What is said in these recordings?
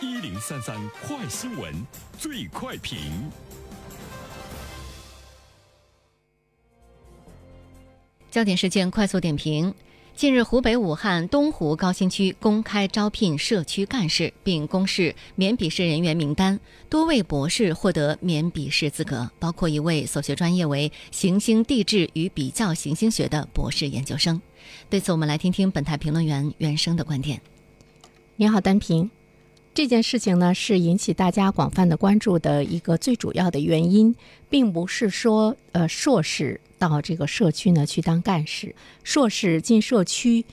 一零三三快新闻，最快评。焦点事件快速点评：近日，湖北武汉东湖高新区公开招聘社区干事，并公示免笔试人员名单，多位博士获得免笔试资格，包括一位所学专业为行星地质与比较行星学的博士研究生。对此，我们来听听本台评论员袁生的观点。你好，单平。这件事情呢，是引起大家广泛的关注的一个最主要的原因，并不是说，呃，硕士到这个社区呢去当干事，硕士进社区，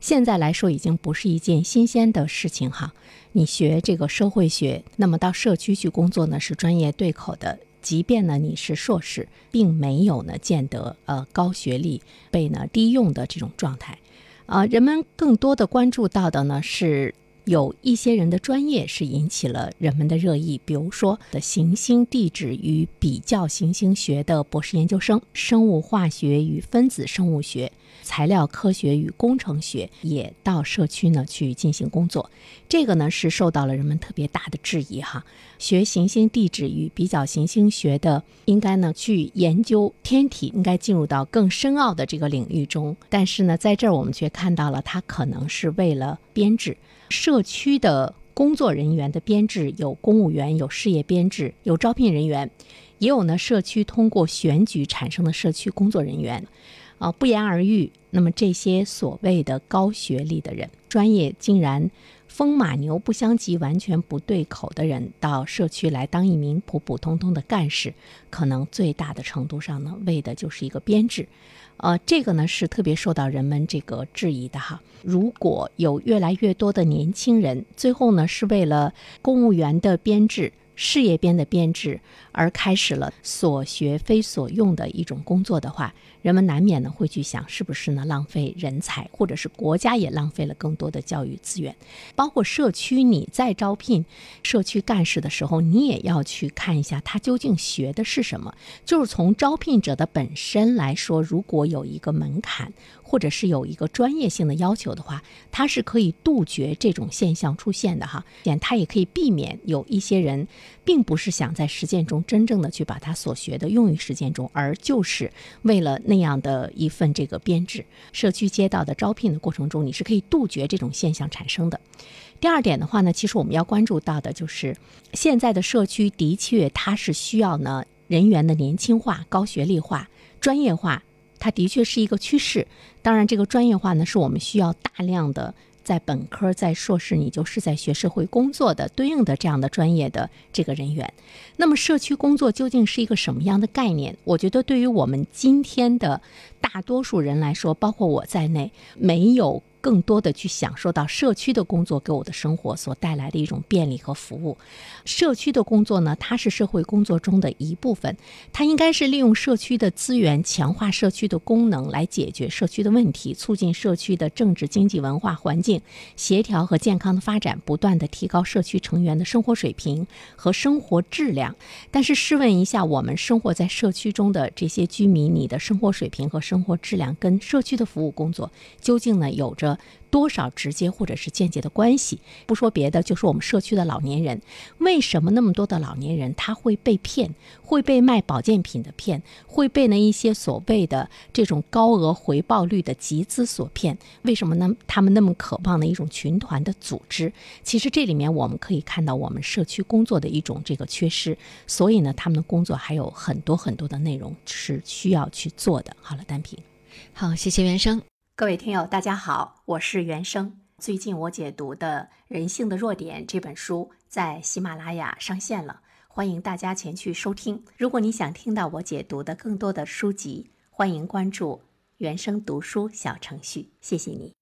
现在来说已经不是一件新鲜的事情哈。你学这个社会学，那么到社区去工作呢，是专业对口的。即便呢你是硕士，并没有呢见得呃高学历被呢低用的这种状态，啊，人们更多的关注到的呢是。有一些人的专业是引起了人们的热议，比如说的行星地质与比较行星学的博士研究生，生物化学与分子生物学。材料科学与工程学也到社区呢去进行工作，这个呢是受到了人们特别大的质疑哈。学行星地质与比较行星学的，应该呢去研究天体，应该进入到更深奥的这个领域中。但是呢，在这儿我们却看到了，它可能是为了编制社区的工作人员的编制，有公务员，有事业编制，有招聘人员，也有呢社区通过选举产生的社区工作人员。啊，不言而喻。那么这些所谓的高学历的人，专业竟然风马牛不相及，完全不对口的人，到社区来当一名普普通通的干事，可能最大的程度上呢，为的就是一个编制。呃，这个呢是特别受到人们这个质疑的哈。如果有越来越多的年轻人，最后呢是为了公务员的编制。事业编的编制，而开始了所学非所用的一种工作的话，人们难免呢会去想，是不是呢浪费人才，或者是国家也浪费了更多的教育资源？包括社区，你在招聘社区干事的时候，你也要去看一下他究竟学的是什么。就是从招聘者的本身来说，如果有一个门槛。或者是有一个专业性的要求的话，它是可以杜绝这种现象出现的哈。它也可以避免有一些人，并不是想在实践中真正的去把他所学的用于实践中，而就是为了那样的一份这个编制。社区街道的招聘的过程中，你是可以杜绝这种现象产生的。第二点的话呢，其实我们要关注到的就是，现在的社区的确它是需要呢人员的年轻化、高学历化、专业化。它的确是一个趋势，当然，这个专业化呢，是我们需要大量的在本科、在硕士，你就是在学社会工作的对应的这样的专业的这个人员。那么，社区工作究竟是一个什么样的概念？我觉得，对于我们今天的大多数人来说，包括我在内，没有。更多的去享受到社区的工作给我的生活所带来的一种便利和服务。社区的工作呢，它是社会工作中的一部分，它应该是利用社区的资源，强化社区的功能，来解决社区的问题，促进社区的政治、经济、文化环境协调和健康的发展，不断的提高社区成员的生活水平和生活质量。但是试问一下，我们生活在社区中的这些居民，你的生活水平和生活质量跟社区的服务工作究竟呢有着？多少直接或者是间接的关系？不说别的，就说我们社区的老年人，为什么那么多的老年人他会被骗，会被卖保健品的骗，会被那一些所谓的这种高额回报率的集资所骗？为什么呢？他们那么渴望的一种群团的组织，其实这里面我们可以看到我们社区工作的一种这个缺失。所以呢，他们的工作还有很多很多的内容是需要去做的。好了，单平，好，谢谢原生。各位听友，大家好，我是原生。最近我解读的《人性的弱点》这本书在喜马拉雅上线了，欢迎大家前去收听。如果你想听到我解读的更多的书籍，欢迎关注原生读书小程序。谢谢你。